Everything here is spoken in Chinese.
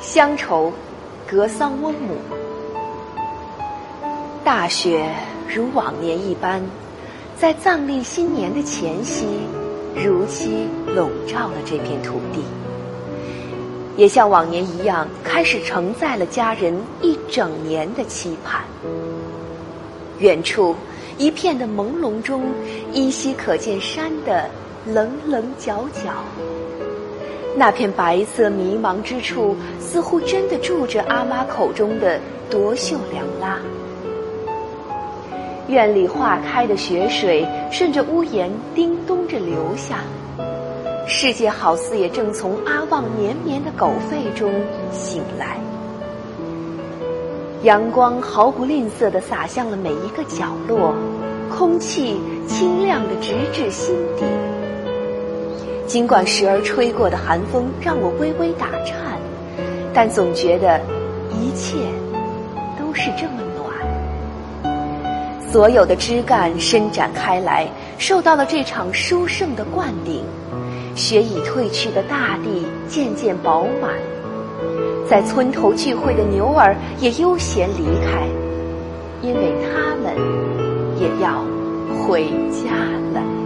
乡愁，格桑翁姆。大雪如往年一般，在藏历新年的前夕，如期笼罩了这片土地，也像往年一样，开始承载了家人一整年的期盼。远处一片的朦胧中，依稀可见山的棱棱角角。那片白色迷茫之处，似乎真的住着阿妈口中的夺秀良拉。院里化开的雪水顺着屋檐叮咚着流下，世界好似也正从阿旺绵绵的狗吠中醒来。阳光毫不吝啬地洒向了每一个角落，空气清亮的直至心底。尽管时而吹过的寒风让我微微打颤，但总觉得一切都是这么暖。所有的枝干伸展开来，受到了这场殊胜的灌顶。雪已退去的大地渐渐饱满，在村头聚会的牛儿也悠闲离开，因为他们也要回家了。